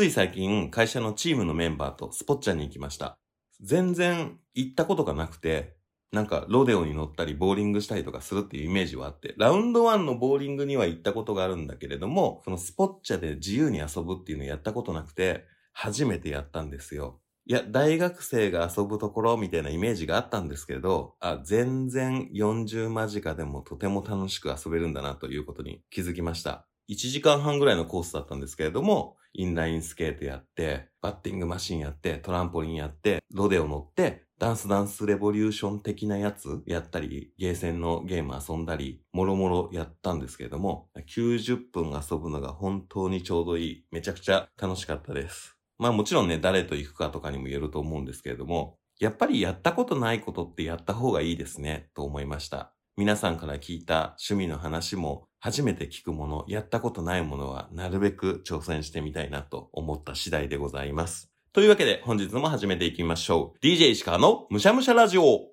つい最近、会社のチームのメンバーとスポッチャに行きました。全然行ったことがなくて、なんかロデオに乗ったりボーリングしたりとかするっていうイメージはあって、ラウンド1のボーリングには行ったことがあるんだけれども、そのスポッチャで自由に遊ぶっていうのをやったことなくて、初めてやったんですよ。いや、大学生が遊ぶところみたいなイメージがあったんですけど、あ、全然40間近でもとても楽しく遊べるんだなということに気づきました。1時間半ぐらいのコースだったんですけれども、インラインスケートやって、バッティングマシンやって、トランポリンやって、ロデオ乗って、ダンスダンスレボリューション的なやつやったり、ゲーセンのゲーム遊んだり、もろもろやったんですけれども、90分遊ぶのが本当にちょうどいい。めちゃくちゃ楽しかったです。まあもちろんね、誰と行くかとかにも言えると思うんですけれども、やっぱりやったことないことってやった方がいいですね、と思いました。皆さんから聞いた趣味の話も、初めて聞くもの、やったことないものは、なるべく挑戦してみたいなと思った次第でございます。というわけで、本日も始めていきましょう。DJ 石川のむしゃむしゃラジオ。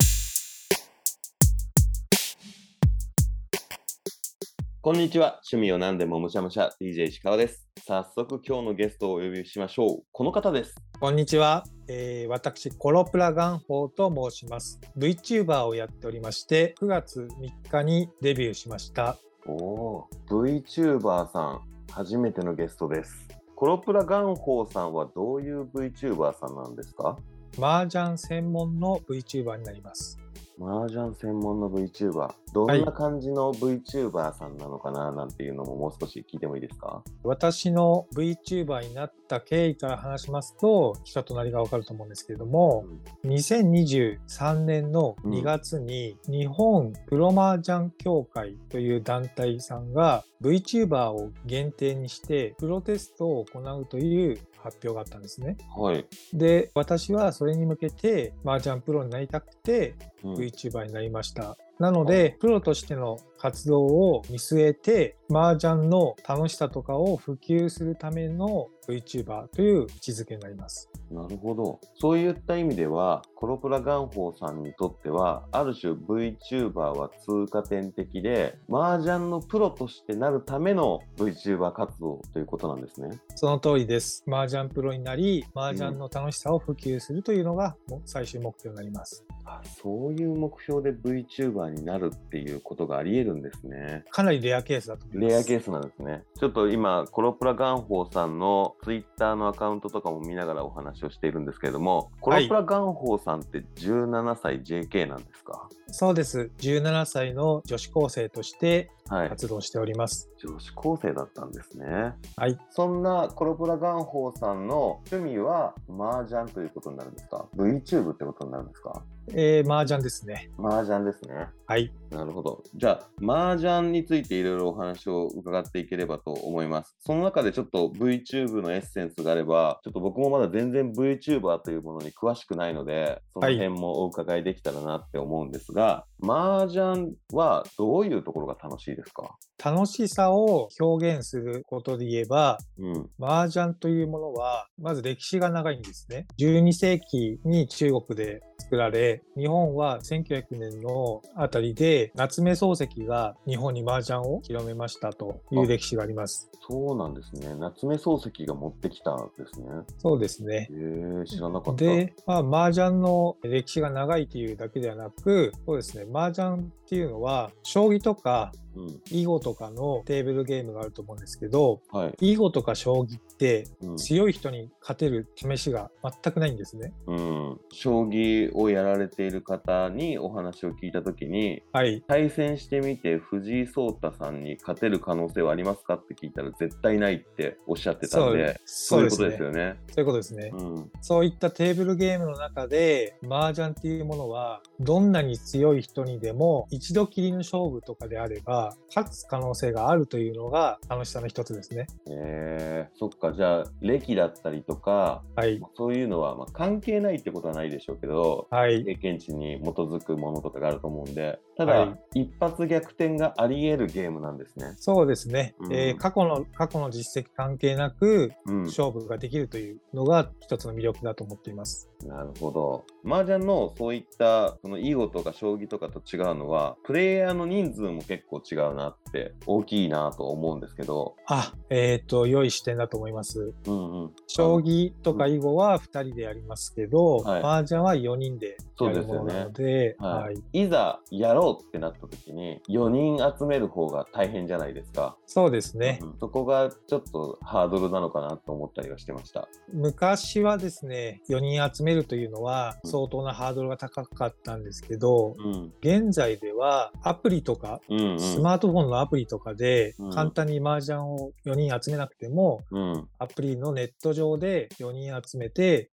こんにちは。趣味を何でもむしゃむしゃ、DJ 石川です。早速今日のゲストをお呼びしましょう。この方です。こんにちは、えー私コロプラガンホーと申します VTuber をやっておりまして9月3日にデビューしましたおお、VTuber さん、初めてのゲストです。コロプラガンホーさんはどういう VTuber さんなんですか？麻雀専門の VTuber になります麻雀専門の VTuber。どんな感じの VTuber さんなのかな？なんていうのももう少し聞いてもいいですか？私の VTuber になった経緯から話しますと人となりがわかると思うんですけれども2023年の2月に日本プロ麻雀協会という団体さんが VTuber を限定にしてプロテストを行うという発表があったんですね。はい。で、私はそれに向けて麻雀プロになりたくてうん VTuber になりました。なので、プロとしての活動を見据えて、麻雀の楽しさとかを普及するための VTuber という位置づけになります。なるほど。そういった意味では、コロプラガンホーさんにとっては、ある種 VTuber は通過点的で、麻雀のプロとしてなるための VTuber 活動ということなんですね。その通りです。麻雀プロになり、麻雀の楽しさを普及するというのが最終目標になります。あそういう目標で VTuber になるっていうことがあり得るんですね。かなりレアケースだと思います。レアケースなんですね。ちょっと今、コロプラガンホーさんの Twitter のアカウントとかも見ながらお話をしているんですけれども、コロプラガンホーさんって17歳 JK なんですか？そうです。17歳の女子高生としてはい。活動しております。女子高生だったんですね。はい。そんなコロプラガンホーさんの趣味は麻雀ということになるんですか ?VTube ってことになるんですか？えー、麻雀ですね。麻雀ですね。はい。なるほど。じゃあ、麻雀についていろいろお話を伺っていければと思います。その中でちょっと VTube のエッセンスがあれば、ちょっと僕もまだ全然 VTuber というものに詳しくないので、その辺もお伺いできたらなって思うんですが、麻雀はどういうところが楽しいですか？楽しさを表現することで言えば、うん。麻雀というものは、まず歴史が長いんですね。12世紀に中国で作られ、日本は1900年のあたりで、夏目漱石が日本に麻雀を広めましたという歴史があります。そうなんですね。夏目漱石が持ってきたんですね。そうですねへ。え、知らなかった。で、まあ、麻雀の歴史が長いというだけではなく、そうですね、麻雀っていうのは、将棋とか。囲碁とかのテーブルゲームがあると思うんですけど、はい。囲碁とか将棋ってうん。強い人に勝てる試しが全くないんですね。うん、将棋をやられている方にお話を聞いたときに、はい。対戦してみて藤井聡太さんに勝てる可能性はありますかって聞いたら絶対ないっておっしゃってたんで、そういうことですよね。そういうことですね。うん、そういったテーブルゲームの中で、麻雀っていうものは、どんなに強い人にでも、一度きりの勝負とかであれば、勝つ可能性があるというのが楽しさの一つですね。えー、そっか、じゃあ、歴だったりとか、はい。そういうのはまあ関係ないってことはないでしょうけど、はい。経験値に基づくものとかがあると思うんで、ただ、はい一発逆転があり得るゲームなんですね。そうですね。うんえー過去の、過去の実績関係なく、うん、勝負ができるというのが一つの魅力だと思っています。なるほど。麻雀のそういったその囲碁とか将棋とかと違うのは、プレイヤーの人数も結構違違うなって、大きいなと思うんですけど、あ、えっ、と、良い視点だと思います。うんうん。将棋とか囲碁は2人でやりますけど、はい。麻雀は4人でやるものなので、ははい。い、いざやろうってなった時に4人集める方が大変じゃないですか、そうですね。うんそこがちょっとハードルなのかなと思ったりはしてました。昔はですね、4人集めるというのはうん。相当なハードルが高かったんですけど、うん。現在ではアプリとか、うんうんスマートフォンのアプリとかでうん。簡単に麻雀を4人集めなくても、うん。アプリのネット上で4人集めて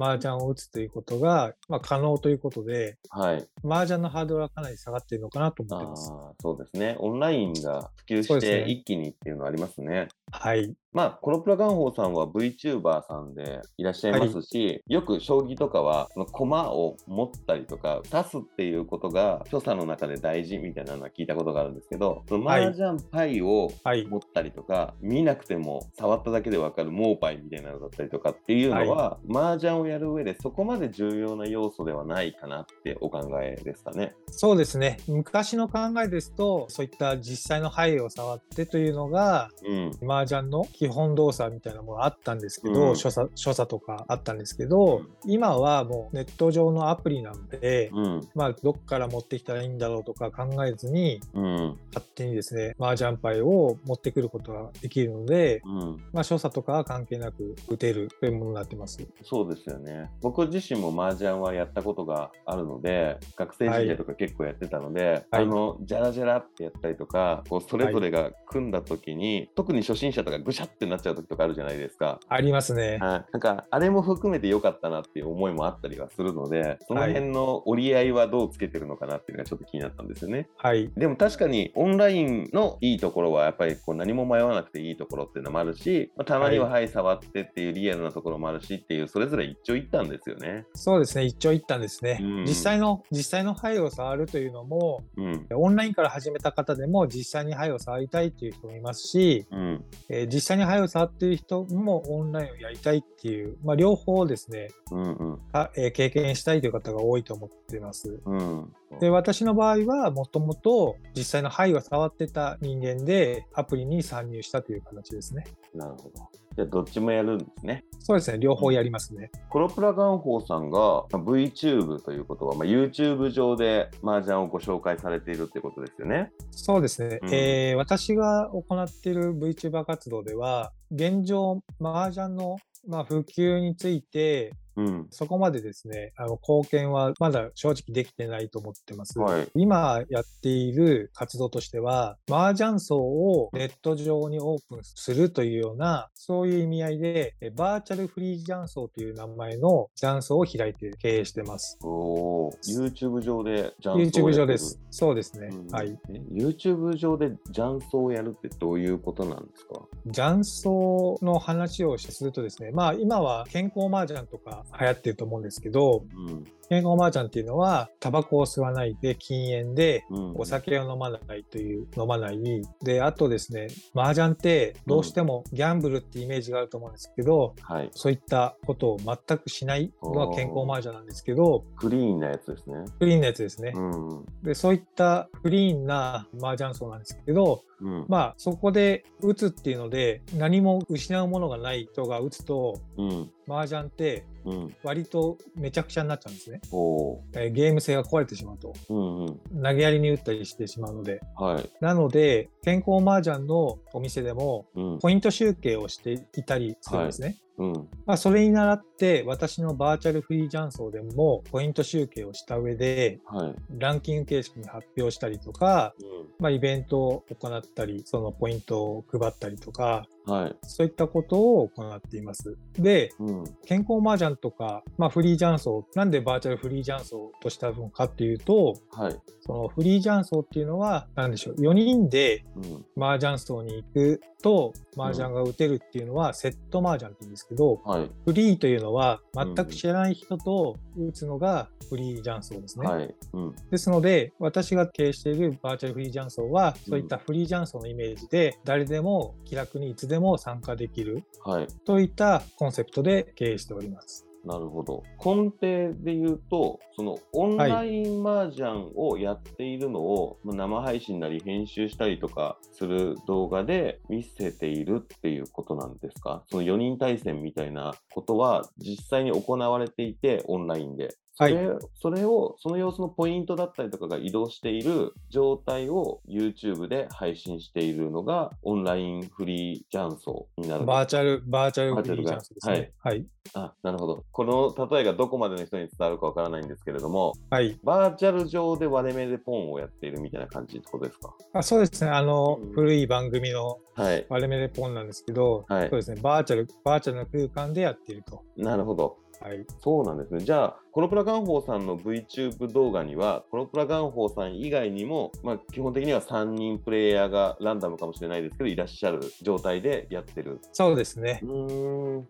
麻雀を打つということが、まあ、可能ということで、はい。麻雀のハードルはかなり下がっているのかなと思ってます。そうですね。オンラインが普及して一気にっていうのはありますね。はい。まあ、コロプラガンホーさんは VTuber さんでいらっしゃいますし、よく将棋とかは、その駒を持ったりとか、指すっていうことが、所作の中で大事みたいなのは聞いたことがあるんですけど、そのはい麻雀パイをはい。持ったりとか、見なくても触っただけでわかるモーパイみたいなのだったりとかっていうのは、麻雀をやる上でそこまで重要な要素ではないかなってお考えですかね。そうですね。昔の考えですと、そういった実際の牌を触ってというのが、うん。麻雀の基本動作みたいなものあったんですけど、うん所作所作とかあったんですけど、うん今はもうネット上のアプリなので、うん。まあ、どっから持ってきたらいいんだろうとか考えずに、うん。勝手にですね、麻雀牌を持ってくることができるので、うん。まあ、所作とかは関係なく打てるというものになってます。そうですよね。僕自身も麻雀はやったことがあるので、学生時代とか結構やってたので、はいあの、じゃらじゃらってやったりとか、こう、それぞれが組んだ時に、特に初心者とかぐしゃってなっちゃう時とかあるじゃないですか。ありますね。はい、なんか、あれも含めて良かったなっていう思いもあったりはするので、その辺の折り合いはどうつけてるのかなっていうのがちょっと気になったんですよね。はい。でも確かにオンラインのいいところはやっぱりこう何も迷わなくていいところっていうのもあるし、まあ、たまにははい触ってっていうリアルなところもあるしっていうそれぞれ一長一短ですよね。そうですね。一長一短ですね。うん実際の、実際の牌を触るというのも、うん。オンラインから始めた方でも実際に牌を触りたいっていう人もいますし、うん。えー実際に牌を触っている人もオンラインをやりたいっていう、まあ、両方ですね、うん。うん。かえー経験したいという方が多いと思っています。うん。で私の場合はもともと実際の牌を触ってた人間でアプリに参入したという形ですね。なるほど。じゃあどっちもやるんですね。そうですね、両方やりますね。コロプラガンホーさんがまあ VTube ということは、まあ、YouTube 上で麻雀をご紹介されているってことですよね。そうですね、うんえー私が行っている VTuber 活動では、現状、麻雀の、まあ、普及について、うん。そこまでですね、あの貢献はまだ正直できてないと思ってます。はい。今やっている活動としては、麻雀層をネット上にオープンするというような、そういう意味合いで、えバーチャルフリー雀荘という名前の雀荘を開いて経営してます。YouTube 上でジャンソーを YouTube 上です。そうですね。うんはい。え YouTube 上で雀荘をやるってどういうことなんですか？雀荘の話をするとですね、まあ今は健康麻雀とか流行ってると思うんですけど、うん。健康麻雀っていうのは、タバコを吸わないで禁煙で、うん。お酒を飲まないという、飲まない。で、あとですね、麻雀ってどうしてもギャンブルってイメージがあると思うんですけど、はい。そういったことを全くしないのが健康麻雀なんですけど、クリーンなやつですね。フリーンなやつですね。うん。で、そういったフリーンな麻雀層なんですけど、うん。まあそこで打つっていうので、何も失うものがない人が打つと、うん。麻雀ってうん。割とめちゃくちゃになっちゃうんですね。えーゲーム性が壊れてしまうと。うんうん。投げやりに打ったりしてしまうので。はい。なので、健康麻雀のお店でも、うん。ポイント集計をしていたりするんですね。うん。まあ、それに倣って、私のバーチャルフリージャンソーでも、ポイント集計をした上で、はい。ランキング形式に発表したりとか、まあ、イベントを行ったり、そのポイントを配ったりとか、うん。はい。そういったことを行っています。で、うん。健康麻雀とか、まあ、フリージャンソー、なんでバーチャルフリージャンソーとしたのかっていうと、はい。そのフリージャンソーっていうのは、なんでしょう、4人でうん。麻雀層に行くと麻雀が打てるっていうのはセット麻雀って言うんですけど、はい。フリーというのは全く知らない人と打つのがフリージャン層ですね。はい。うん。ですので、私が経営しているバーチャルフリージャン層は、そういったフリージャン層のイメージで、誰でも気楽にいつでも参加できるはい。といったコンセプトで経営しております。なるほど。根底で言うと、そのオンライン麻雀をやっているのを、まあ生配信なり編集したりとかする動画で見せているっていうことなんですか？その4人対戦みたいなことは実際に行われていて、オンラインで。そはいれそれを、その様子のポイントだったりとかが移動している状態を YouTube で配信しているのがオンラインフリージャンソーになるバーチャル、バーチャルバーチャルがフリーチャンスですね。はい。あ、なるほど。この例えがどこまでの人に伝わるかわからないんですけれども、はい。バーチャル上で割れ目でポンをやっているみたいな感じってことですか？あそうですね。あの、うん古い番組のはい。割れ目でポンなんですけど、はいそうですね。バーチャル、バーチャルの空間でやっていると。なるほど。はい。そうなんですね。じゃあ、コロプラガンホーさんの VTube 動画には、コロプラガンホーさん以外にも、まあ、基本的には3人プレイヤーがランダムかもしれないですけど、いらっしゃる状態でやってる。そうですね。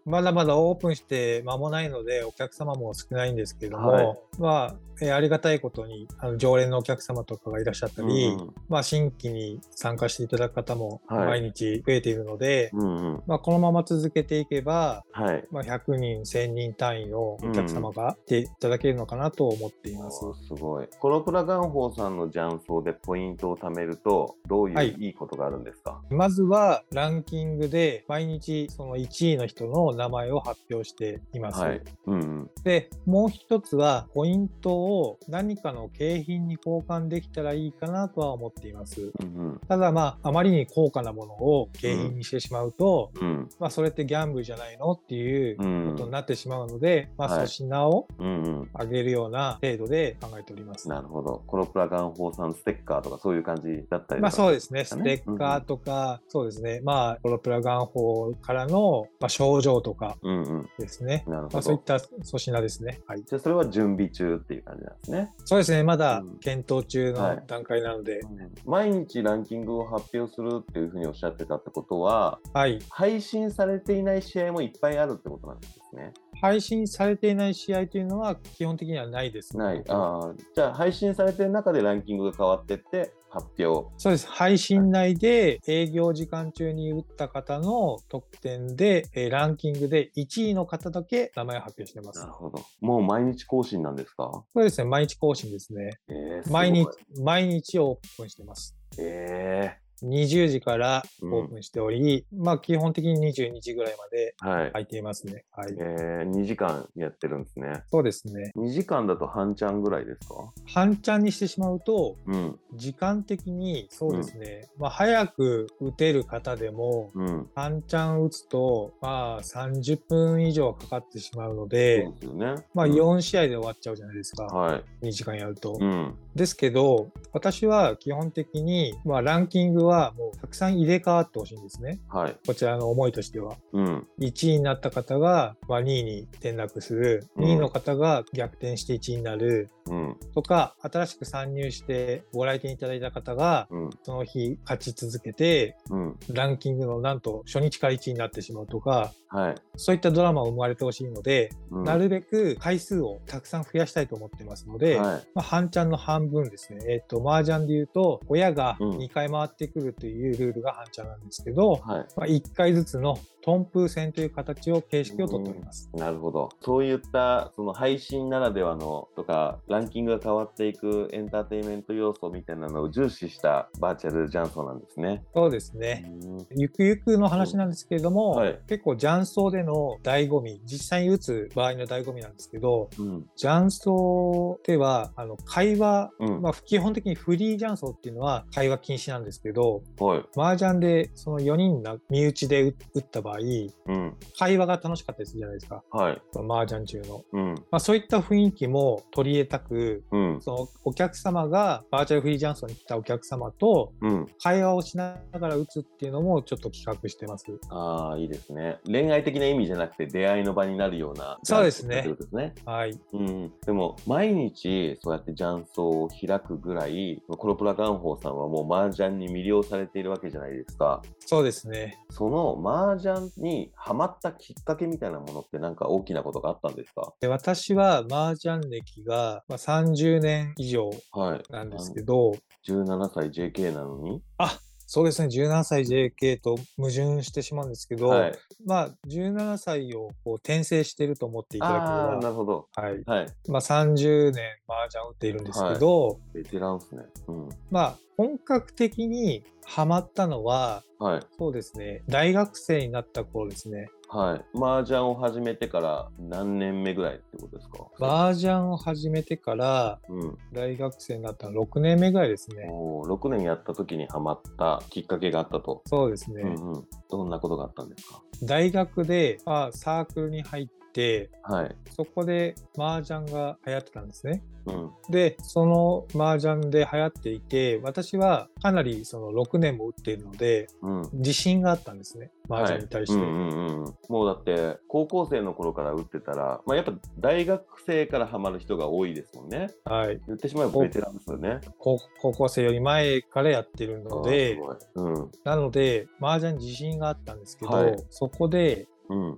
まだまだオープンして間もないので、お客様も少ないんですけれども、はいまあ、えーありがたいことに、あの常連のお客様とかがいらっしゃったり、うんうんまあ、新規に参加していただく方もはい毎日増えているので、うんうん。まあ、このまま続けていけば、はい。まあ、100人、1000人単位のお客様が来ていただけるのかなと思っています。すごい。コロプラガンホーさんの雀荘でポイントを貯めると、どういうはいいいことがあるんですか、まずはランキングで毎日その1位の人の名前を発表しています。はい。うんうん。で、もう一つはポイントを何かの景品に交換できたらいいかなとは思っています。うんただまあ、あまりに高価なものを景品にしてしまうと、うん。うん。まあそれってギャンブルじゃないのっていううんことになってしまうので、まあはい粗品をうんうん。上げるような程度で考えております。なるほど。コロプラガンホーさんステッカーとかそういう感じだったりまあそうですね、スねテッカーとか、そうですね、まあ、プロプラガン法からの、まあ、症状とかうんうん。ですね。なるほど。まあ、そういった粗品ですね。はい。じゃあそれは準備中っていう感じなんですね。そうですね、まだうん検討中はいの段階なので、毎日ランキングを発表するっていうふうにおっしゃってたってことは、はい。配信されていない試合もいっぱいあるってことなんですね。配信されていない試合というのは基本的にはないです。ない。ああ。じゃあ配信されてる中でランキングが変わってって発表。そうです。配信内で営業時間中に打った方の得点で、えーランキングで1位の方だけ名前を発表してますなる。ほど。もう毎日更新なんですか？そうですね、毎日更新ですね。えー、毎日す、毎日オープンしてます。ごい。え20時からオープンしており、まあ基本的に22時ぐらいまで。空いていますね。はい。えー、2時間やってるんですね。そうですね。2時間だと半チャンぐらいですか？半チャンにしてしまうと、うん。時間的にそうですね、まあ早く打てる方でも、うん。半チャン打つと、まあ30分以上かかってしまうのでそう、ですよね。まあうん4試合で終わっちゃうじゃないですか。はい。2時間やると。うん。ですけど、私は基本的に、まあランキングはもうたくさん入れ替わってほしいんですね。はい。こちらの思いとしては。うん。1位になった方が、まあ、2位に転落する、うん2位の方が逆転して1位になるうん。とか、新しく参入してご来店いただいた方が、うん。その日勝ち続けて、うん。ランキングのなんと初日から1位になってしまうとか、はい。そういったドラマを生まれてほしいので、うん、なるべく回数をたくさん増やしたいと思ってますので、はい。まあ、半チャンの半分ですね。えっ、と、麻雀で言うと、親がうん2回回ってくるというルールが半チャンなんですけど、はい。まあ、1回ずつのトンプー戦という形を、形式をとっております。なるほど。そういった、その配信ならではのとか、ランキングが変わっていくエンターテインメント要素みたいなのを重視したバーチャルジャンソーなんですね。そうですね。うんゆくゆくの話なんですけれども、はい結構雀荘での醍醐味、実際に打つ場合の醍醐味なんですけど、うん。雀荘では、あの、会話、うん。まあ、基本的にフリー雀荘っていうのは会話禁止なんですけど、はい。麻雀でその4人が身内で打打った場合、うん。会話が楽しかったりするじゃないですか。はい。麻雀中の。うん。まあ、そういった雰囲気も取り入れたく、うん。そのお客様が、バーチャルフリージャンソンに来たお客様とうん。会話をしながら打つっていうのもちょっと企画してます。ああ、いいですね。恋愛的な意味じゃなくて出会いの場になるような。そうですねですね。はい。うん、でも毎日そうやって雀荘を開くぐらいコロプラガンホーさんはもう麻雀に魅了されているわけじゃないですかそうですね。その麻雀にハマったきっかけみたいなものってなんか大きなことがあったんですか？で私は麻雀歴がまあ30年以上はいなんですけど、17歳 JK なのに？そうですね、17歳 JK と矛盾してしまうんですけど、はい。まあ、17歳をこう転生していると思っていただけれああ、なば、るほど。はい。はい。まあ、30年麻雀を打っているんですけど、ベテランですね。うん。まあ、本格的にハマったのは、はい。そうですね、大学生になった頃ですね。はい。麻雀を始めてから何年目ぐらいってことですか？麻雀を始めてからうん。大学生になったの6年目ぐらいですね。おー6年やった時にハマったきっかけがあったと。そうですね。うんうん。どんなことがあったんですか？大学で、まあ、サークルに入って、はい。そこで麻雀が流行ってたんですね。うん。で、その麻雀で流行っていて、私はかなりその6年も打っているので、うん。自信があったんですね。麻雀に対して。はい、うんうんうん、もうだって高校生の頃から打ってたら、まあ、やっぱ大学生からハマる人が多いですもんね。はい。言ってしまえばベテランですよね。高高校生より前からやってるので、うんなので、麻雀に自信があったんですけど、はいそこでうん、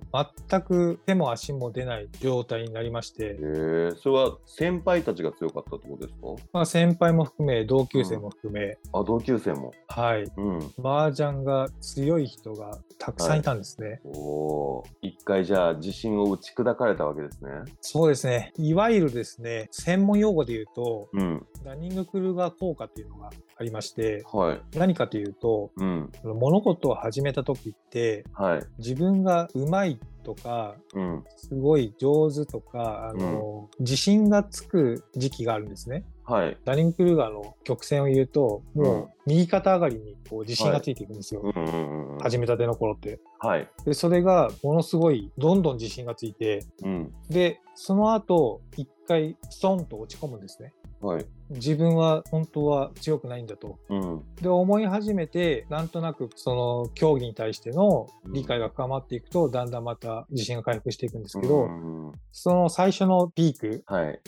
全く手も足も出ない状態になりましてへ、えそれは先輩たちが強かったってことですか？まあ、先輩も含め、同級生も含め、あ同級生も。はい。うん。麻雀が強い人がたくさんいたんですね。おおー一回じゃあ自信を打ち砕かれたわけですね。そうですね。いわゆるですね、専門用語で言うと、うん。ダニング・クルーガー効果っていうのがありまして、はい。何かというと、うん。物事を始めた時って、はい。自分がうまいとか、うん。すごい上手とか、あの、自信がつく時期があるんですね。はい。ダニング・クルーガーの曲線を言うと、うんもう右肩上がりにこう自信がついていくんですよ。うんうんうんうん。始めたての頃って。はい。で、それがものすごいどんどん自信がついて、うん。で、その後、一回ストンと落ち込むんですね。はい。自分は本当は強くないんだと。うん。で、思い始めて、なんとなくその競技に対しての理解が深まっていくと、だんだんまた自信が回復していくんですけど、うんその最初のピーク、はい。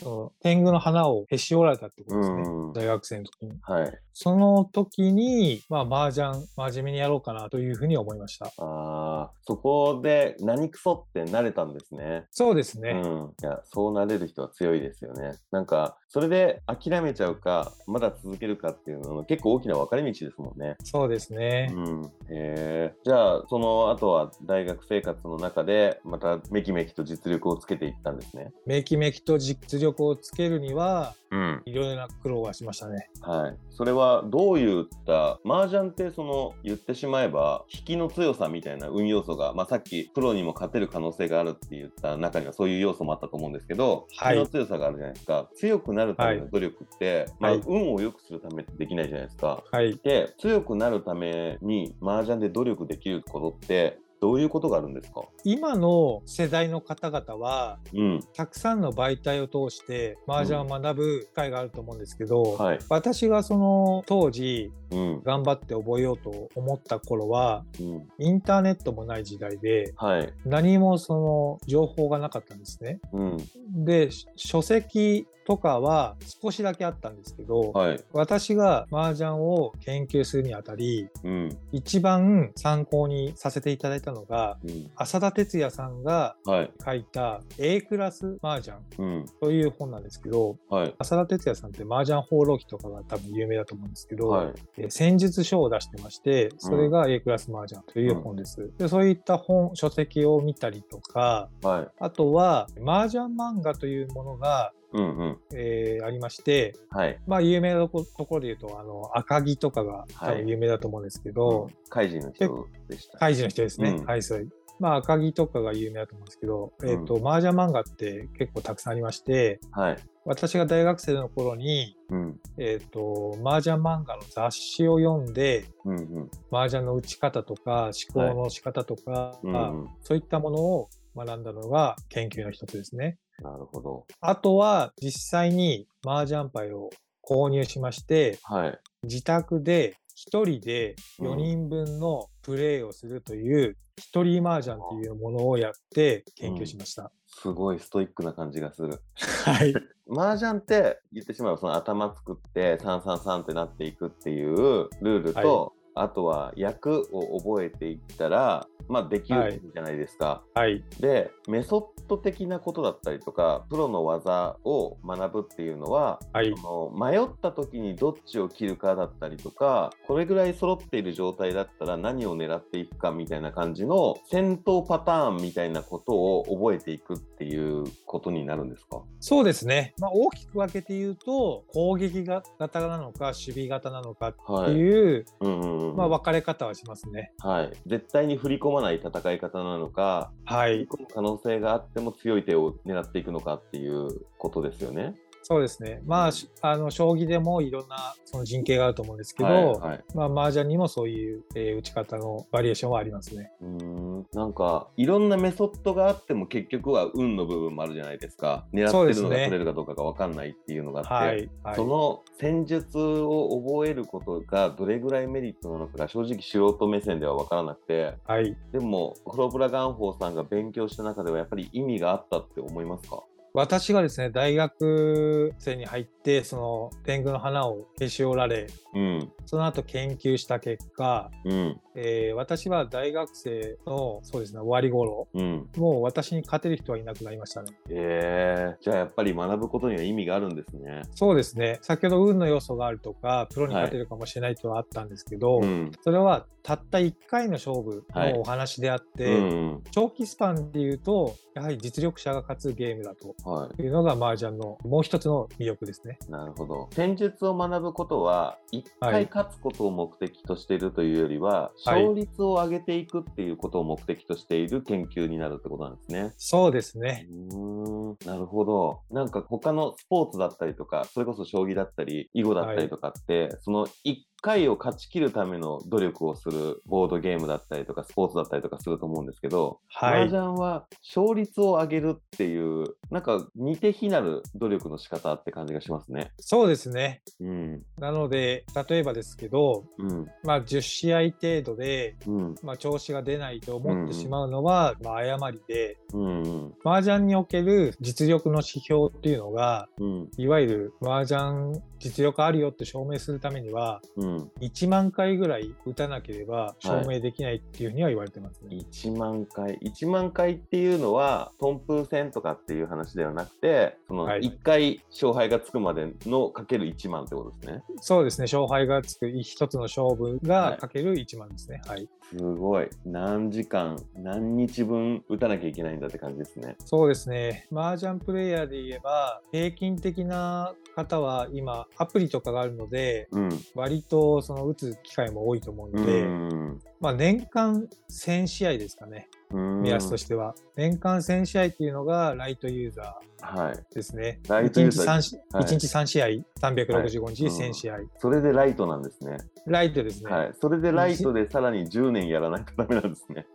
天狗の花をへし折られたってことですね。うん大学生の時に。はい。その時に、まあ、麻雀、真面目にやろうかなというふうに思いました。ああ、そこで何クソって慣れたんですね。そうですね。うん。いや、そうなれる人は強いですよね。なんか、それで諦めちゃうか、まだ続けるかっていうのの結構大きな分かれ道ですもんね。そうですね。うん。へえ。じゃあ、その後は大学生活の中で、まためきめきと実力をつけていったんですね。めきめきと実力をつけるには、うん。いろいろな苦労がしましたね。はい。それはどういった、麻雀ってその言ってしまえば、引きの強さみたいな運要素が、まあさっきプロにも勝てる可能性があるって言った中にはそういう要素もあったと思うんですけど、はい引きの強さがあるじゃないですか。強くなるための努力って、まあはい運を良くするためってできないじゃないですか。はい。で、強くなるために麻雀で努力できることって、どういうことがあるんですか？今の世代の方々は、うん。たくさんの媒体を通して麻雀を学ぶ機会があると思うんですけど、はい。私がその当時うん。頑張って覚えようと思った頃は、うん。インターネットもない時代で、はい。何もその情報がなかったんですね。うん。で、し書籍とかは少しだけあったんですけど、はい。私が麻雀を研究するにあたり、うん。一番参考にさせていただいたのが、うん。浅田哲也さんがはい。書いた A クラス麻雀うん。という本なんですけど、はい。浅田哲也さんって麻雀放浪記とかが多分有名だと思うんですけど、はい。えー戦術書を出してまして、それが A クラス麻雀という本です。でそういった本、書籍を見たりとか、はい。あとは麻雀漫画というものが、うんうん。えーありまして、はい。まあ有名なとこところで言うと、あの、赤木とかが多分有名だと思うんですけど、うん、カイジの人でした。カイジの人ですね。うんはい、そう。まあ赤木とかが有名だと思うんですけど、うんえっ、と、麻雀漫画って結構たくさんありまして、はい。私が大学生の頃に、うん。えっ、と、麻雀漫画の雑誌を読んで、うんうん。麻雀の打ち方とか、思考の仕方とか、うんうん。そういったものを学んだのが研究の一つですね。なるほど。あとは、実際に麻雀牌を購入しまして、はい。自宅で一人で4人分のプレイをするという、一人麻雀というものをやって研究しました。すごいストイックな感じがする。はい。麻雀って言ってしまえばその頭作って333ってなっていくっていうルールと、あとは役を覚えていったら、まあ、できるじゃないですか。はい。でメソッド的なことだったりとかプロの技を学ぶっていうのははい。その迷った時にどっちを切るかだったりとかこれぐらい揃っている状態だったら何を狙っていくかみたいな感じの戦闘パターンみたいなことを覚えていくっていうことになるんですか？そうですね。まあ、大きく分けて言うと、攻撃が型なのか、守備型なのかってはい、いう、うんうんうんまあ、分かれ方はしますね。はい、絶対に振り込まない戦い方なのかはい。振り込む可能性があっても強い手を狙っていくのかっていうことですよね。そうですね。まあ、しあの将棋でもいろんなその陣形があると思うんですけど、はいはいまあ、麻雀にもそういう、えー打ち方のバリエーションはありますね。うーんなんかいろんなメソッドがあっても結局は運の部分もあるじゃないですか狙ってるのが取れるかどうかが分かんないっていうのがあって、はい。はいその戦術を覚えることがどれぐらいメリットなのかが正直素人目線では分からなくてはい。でもクロプラガンホーさんが勉強した中ではやっぱり意味があったって思いますか？私がですね、大学生に入って、その天狗の花を消し折られ、うんその後研究した結果、うんえー私は大学生の、そうですね、終わり頃、うんもう私に勝てる人はいなくなりましたね。えー、じゃあやっぱり学ぶことには意味があるんですね。そうですね。先ほど運の要素があるとか、プロに勝てるかもしれないとはあったんですけど、うんそれはたった1回の勝負はいのお話であって、うん長期スパンでいうと、やはり実力者が勝つゲームだとはいうのが麻雀のもう一つの魅力ですね。い、なるほど。戦術を学ぶことは、一はい回勝つことを目的としているというよりは、はい勝率を上げていくっていうことを目的としている研究になるってことなんですね。そうですね。うーんなるほど。なんか他のスポーツだったりとか、それこそ将棋だったり、囲碁だったりとかって、その1回を勝ち切るための努力をするボードゲームだったりとか、スポーツだったりとかすると思うんですけど、麻はい。雀は勝率を上げるっていう、なんか似て非なる努力の仕方って感じがしますね。そうですね。うん。なので、例えばですけど、うん。まあ、10試合程度で、うん。まあ、調子が出ないと思ってしまうのは、まあ、誤りで、うん。うん。麻雀における実力の指標っていうのが、うん。いわゆる麻雀実力あるよって証明するためには、うん。1万回ぐらい打たなければ証明できないっていうふうには言われてますね。1万回。1万回っていうのは、トンプ戦とかっていう話ではなくて、そのはい1回勝敗がつくまでのかける1万ってことですね。そうですね。勝敗がつく一つの勝負はいがかける1万ですね。はい。すごい。何時間、何日分打たなきゃいけないんだって感じですね。そうですね。麻雀プレイヤーで言えば、平均的な方は今、アプリとかがあるので、うん。割とその打つ機会も多いと思うので、うん。まあ年間1000試合ですかね。うん目安としては。年間1000試合っていうのがライトユーザはい。ーですね。ライトユーザー1日 3, しはい一日3試合、365日はい1000試合。それでライトなんですね。ライトですね。はい。それでライトでさらに10年やらないとダメなんですね。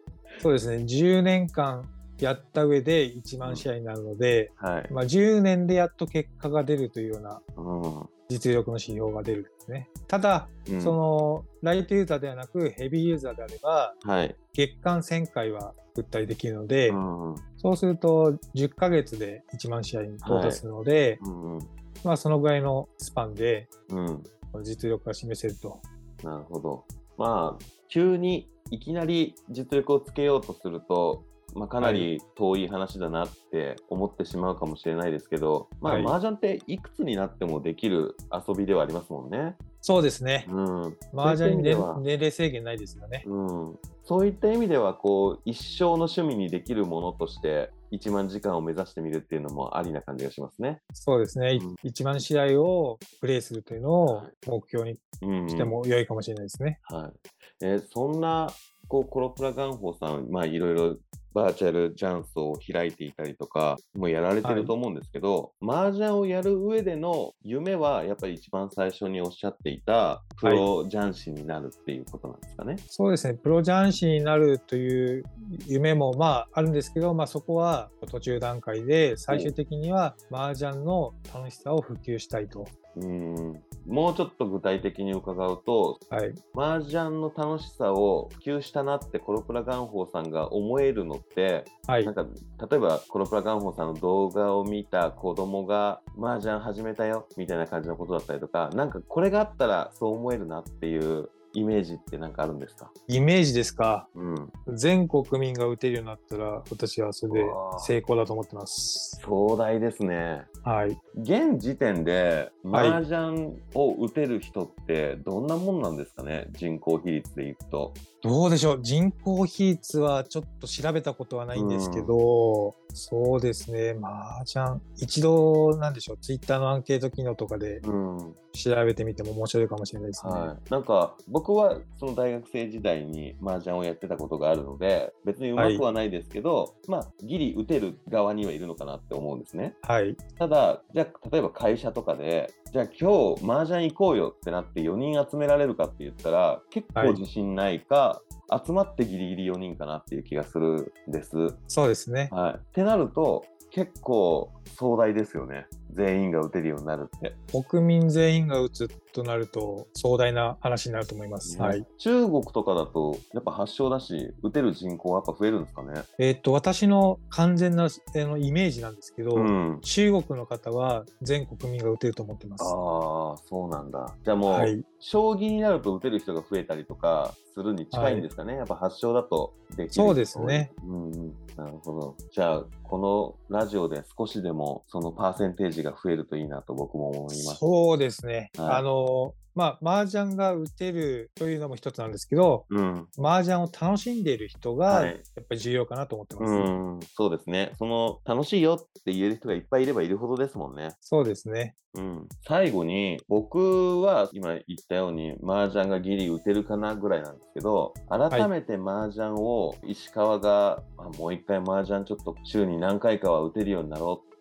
そうですね。10年間やった上で1万試合になるので、はい。まあ、10年でやっと結果が出るというようなうん。実力の指標が出るんですね。ただ、うんそのライトユーザーではなくヘビーユーザーであればはい。月間1000回は打ったりできるので、うん。そうすると10ヶ月で1万試合に到達するので、うん。まあそのぐらいのスパンでうん。実力が示せると。なるほど。まあ、急にいきなり実力をつけようとすると、まあ、かなり遠い話だなって思ってしまうかもしれないですけど、まあ、はい麻雀っていくつになってもできる遊びではありますもんね。そうですね。うん。麻雀に年そういった意味では年齢制限ないですよね。うん、そういった意味ではこう一生の趣味にできるものとして1万時間を目指してみるっていうのもありな感じがしますね。そうですね。いうん1万試合をプレイするというのをはい目標にうんしても良いかもしれないですね。はいえーそんなこうコロプラガンホーさん、まあ、いろいろバーチャルジャンスを開いていたりとかもやられてると思うんですけど、麻雀をやる上での夢はやっぱり一番最初におっしゃっていたプロ雀士になるっていうことなんですかね。そうですね。プロ雀士になるという夢もまああるんですけど、まあそこは途中段階で最終的には麻雀の楽しさを普及したいと。うんもうちょっと具体的に伺うとはい。麻雀の楽しさを普及したなってコロプラガンホーさんが思えるのってはいなん。か例えばコロプラガンホーさんの動画を見た子供が麻雀始めたよみたいな感じのことだったりとかなんかこれがあったらそう思えるなっていうイメージってなんかあるんですか？イメージですか？うん。全国民が打てるようになったら、私はそれで成功だと思ってます。壮大ですね。はい。現時点ではい麻雀を打てる人ってどんなもんなんですかね、人口比率でいくと。どうでしょう？人口比率はちょっと調べたことはないんですけど、そうですね、麻雀、一度、なんでしょう、ツイッターのアンケート機能とかでうん。調べてみても面白いかもしれないですね。はい。なんか僕はその大学生時代に麻雀をやってたことがあるので、別に上手くはないですけど、まあギリ打てる側にはいるのかなって思うんですね。はい。ただ、じゃあ例えば会社とかで、じゃあ今日麻雀行こうよってなって4人集められるかって言ったら、結構自信ないか、集まってギリギリ4人かなっていう気がするんです。そうですね。はい。ってなると、結構壮大ですよね。全員が打てるようになるって。国民全員が打つとなると壮大な話になると思います。ねはい。中国とかだと、やっぱ発祥だし、打てる人口はやっぱ増えるんですかね？えっと、私の完全なあのイメージなんですけど、うん。中国の方は全国民が打てると思ってます。ああ、そうなんだ。じゃあもう、はい。将棋になると打てる人が増えたりとかするに近いんですかね。やっぱ発祥だとできる。そうですね。うんうん。なるほど。じゃあ、このラジオで少しでもそのパーセンテージが増えるといいなと僕も思います。そうですね。はいあの、まあ、麻雀が打てるというのも一つなんですけど、うん。麻雀を楽しんでいる人が、はいやっぱり重要かなと思ってます。うん、そうですね。その、楽しいよって言える人がいっぱいいればいるほどですもんね。そうですね。うん。最後に、僕は今言ったように、麻雀がギリ打てるかなぐらいなんですけど、改めて麻雀を石川が、あもう一回麻雀ちょっと週に何回かは打てるようになろうって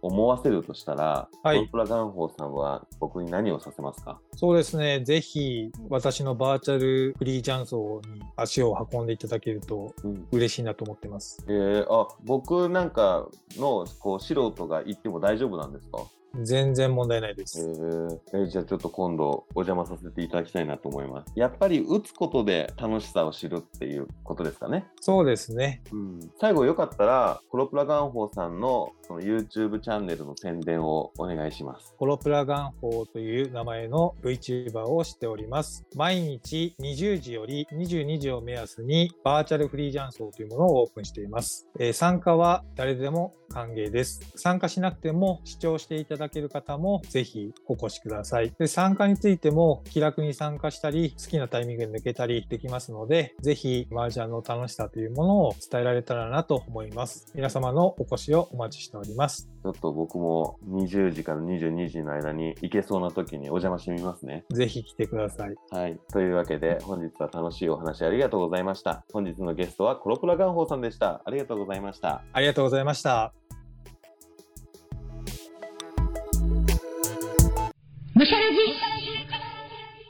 思わせるとしたら、はいコンプラガンホーさんは僕に何をさせますか？そうですね。ぜひ、私のバーチャルフリージャンソーに足を運んでいただけるとうん。嬉しいなと思ってます。えー、あ、僕なんかの、こう、素人が行っても大丈夫なんですか？全然問題ないでえす。ーえーじゃあちょっと今度お邪魔させていただきたいなと思います。やっぱり打つことで楽しさを知るっていうことですかね？そうですね。うん、最後よかったら、コロプラガンホーさんのその YouTube チャンネルの宣伝をお願いします。コロプラガンホーという名前の VTuber をしております。毎日20時より22時を目安にバーチャルフリージャンソーというものをオープンしています。えー参加は誰でも歓迎です。参加しなくても視聴していただける方もぜひお越しください。で参加についても気楽に参加したり好きなタイミングで抜けたりできますので、ぜひ麻雀の楽しさというものを伝えられたらなと思います。皆様のお越しをお待ちしております。ちょっと僕も20時から22時の間に行けそうな時にお邪魔してみますね。ぜひ来てください。はい。というわけで本日は楽しいお話ありがとうございました。本日のゲストはコロプラガンホーさんでした。ありがとうございました。ありがとうございました。むしゃらじ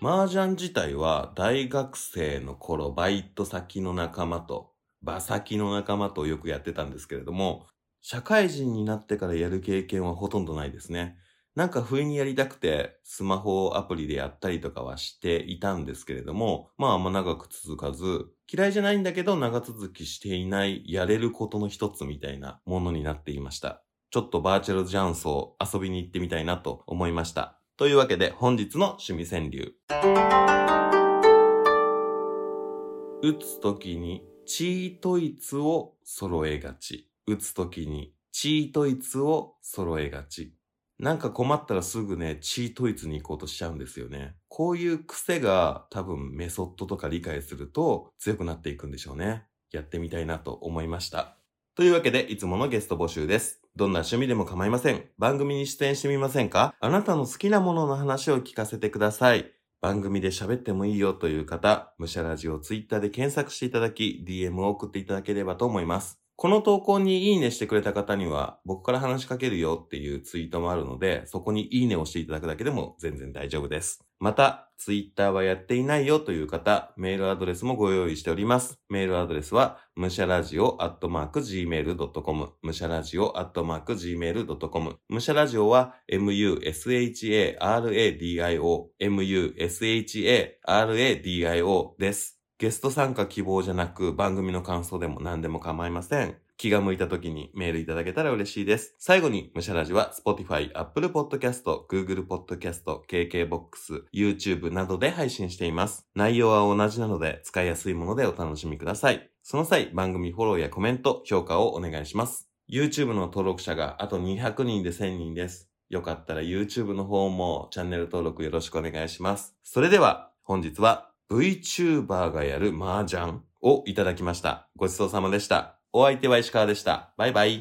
麻雀自体は大学生の頃バイト先の仲間と場先の仲間とよくやってたんですけれども社会人になってからやる経験はほとんどないですね。なんか不意にやりたくてスマホアプリでやったりとかはしていたんですけれどもまああんま長く続かず嫌いじゃないんだけど長続きしていないやれることの一つみたいなものになっていました。ちょっとバーチャルジャンソー遊びに行ってみたいなと思いました。というわけで本日の趣味川柳。打つときにチートイツを揃えがち。打つときにチートイツを揃えがち。なんか困ったらすぐね、チートイツに行こうとしちゃうんですよね。こういう癖が多分メソッドとか理解すると強くなっていくんでしょうね。やってみたいなと思いました。というわけで、いつものゲスト募集です。どんな趣味でも構いません。番組に出演してみませんか？あなたの好きなものの話を聞かせてください。番組で喋ってもいいよという方、むしゃラジオツイッターで検索していただき、DM を送っていただければと思います。この投稿にいいねしてくれた方には、僕から話しかけるよっていうツイートもあるので、そこにいいねをしていただくだけでも全然大丈夫です。また、ツイッターはやっていないよという方、メールアドレスもご用意しております。メールアドレスは、むしゃらじおアットマーク gmail.com、むしゃらじおアットマーク gmail.com、むしゃらじおは musharadio、musharadio です。ゲスト参加希望じゃなく番組の感想でも何でも構いません。気が向いた時にメールいただけたら嬉しいです。最後に、むしゃらじは Spotify、Apple Podcast、Google Podcast、KKBOX、YouTube などで配信しています。内容は同じなので、使いやすいものでお楽しみください。その際、番組フォローやコメント、評価をお願いします。YouTube の登録者があと200人で1000人です。よかったら YouTube の方もチャンネル登録よろしくお願いします。それでは、本日は VTuber がやる麻雀をいただきました。ごちそうさまでした。お相手は石川でした。バイバイ。